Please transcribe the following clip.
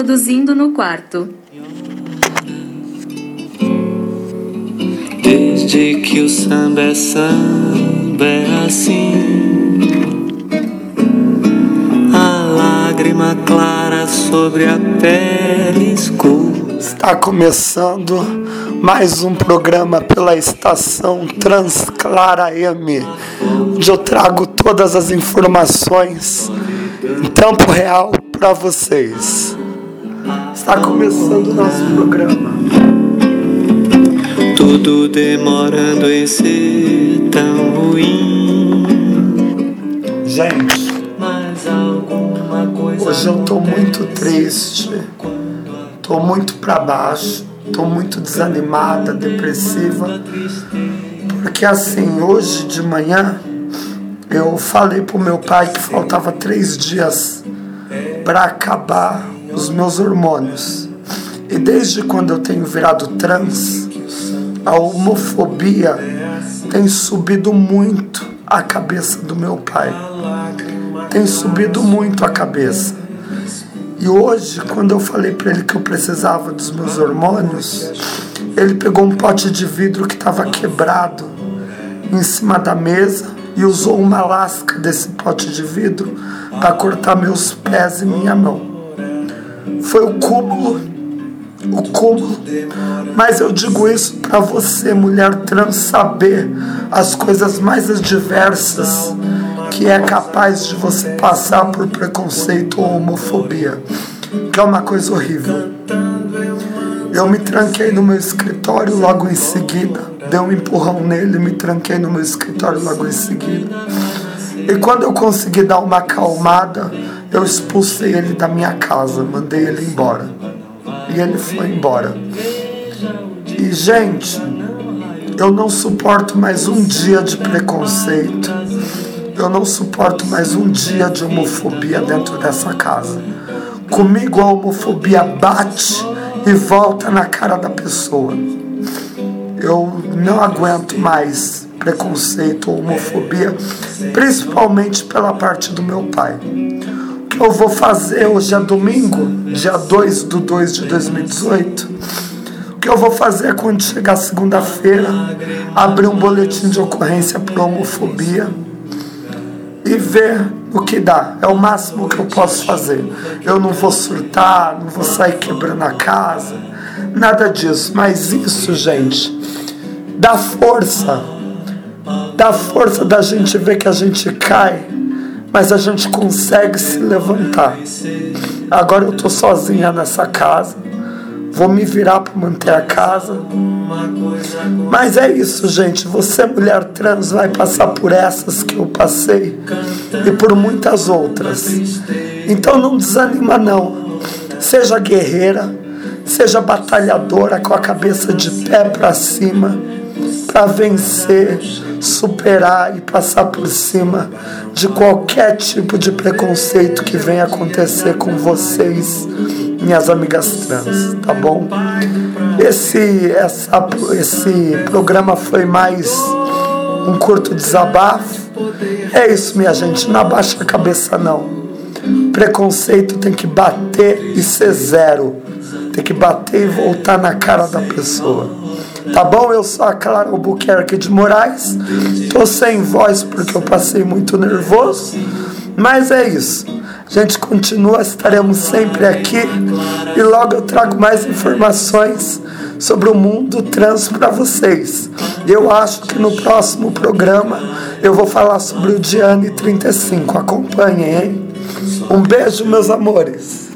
reproduzindo no quarto. Desde que o samba é samba é assim. A lágrima clara sobre a pele escura. Está começando mais um programa pela estação Transclara M, onde eu trago todas as informações em tempo real para vocês. Está começando o nosso programa. Tudo demorando em ser tão ruim. Gente, Mas alguma coisa hoje eu tô muito triste, tô muito para baixo, tô muito desanimada, depressiva, porque assim, hoje de manhã eu falei pro meu pai que faltava três dias para acabar os meus hormônios. E desde quando eu tenho virado trans, a homofobia tem subido muito a cabeça do meu pai. Tem subido muito a cabeça. E hoje, quando eu falei para ele que eu precisava dos meus hormônios, ele pegou um pote de vidro que estava quebrado em cima da mesa e usou uma lasca desse pote de vidro para cortar meus pés e minha mão. Foi o cúmulo, o cúmulo. Mas eu digo isso para você, mulher trans, saber as coisas mais adversas que é capaz de você passar por preconceito ou homofobia, que é uma coisa horrível. Eu me tranquei no meu escritório logo em seguida, dei um empurrão nele, me tranquei no meu escritório logo em seguida. E quando eu consegui dar uma acalmada, eu expulsei ele da minha casa, mandei ele embora. E ele foi embora. E, gente, eu não suporto mais um dia de preconceito. Eu não suporto mais um dia de homofobia dentro dessa casa. Comigo a homofobia bate e volta na cara da pessoa. Eu não aguento mais preconceito ou homofobia, principalmente pela parte do meu pai. Eu vou fazer hoje é domingo, dia 2 de 2 de 2018. O que eu vou fazer quando chegar segunda-feira, abrir um boletim de ocorrência por homofobia e ver o que dá. É o máximo que eu posso fazer. Eu não vou surtar, não vou sair quebrando a casa, nada disso. Mas isso, gente, dá força. Dá força da gente ver que a gente cai, mas a gente consegue se levantar. Agora eu tô sozinha nessa casa. Vou me virar para manter a casa. Mas é isso, gente. Você, mulher trans, vai passar por essas que eu passei e por muitas outras. Então não desanima, não. Seja guerreira, seja batalhadora com a cabeça de pé para cima para vencer, superar e passar por cima de qualquer tipo de preconceito que venha acontecer com vocês, minhas amigas trans, tá bom? Esse, essa, esse programa foi mais um curto desabafo. É isso, minha gente, não abaixa a cabeça não. Preconceito tem que bater e ser zero. Tem que bater e voltar na cara da pessoa. Tá bom? Eu sou a Clara Albuquerque de Moraes. Tô sem voz porque eu passei muito nervoso. Mas é isso. A gente continua, estaremos sempre aqui. E logo eu trago mais informações sobre o mundo trans para vocês. Eu acho que no próximo programa eu vou falar sobre o Diane 35. Acompanhem, hein? Um beijo, meus amores.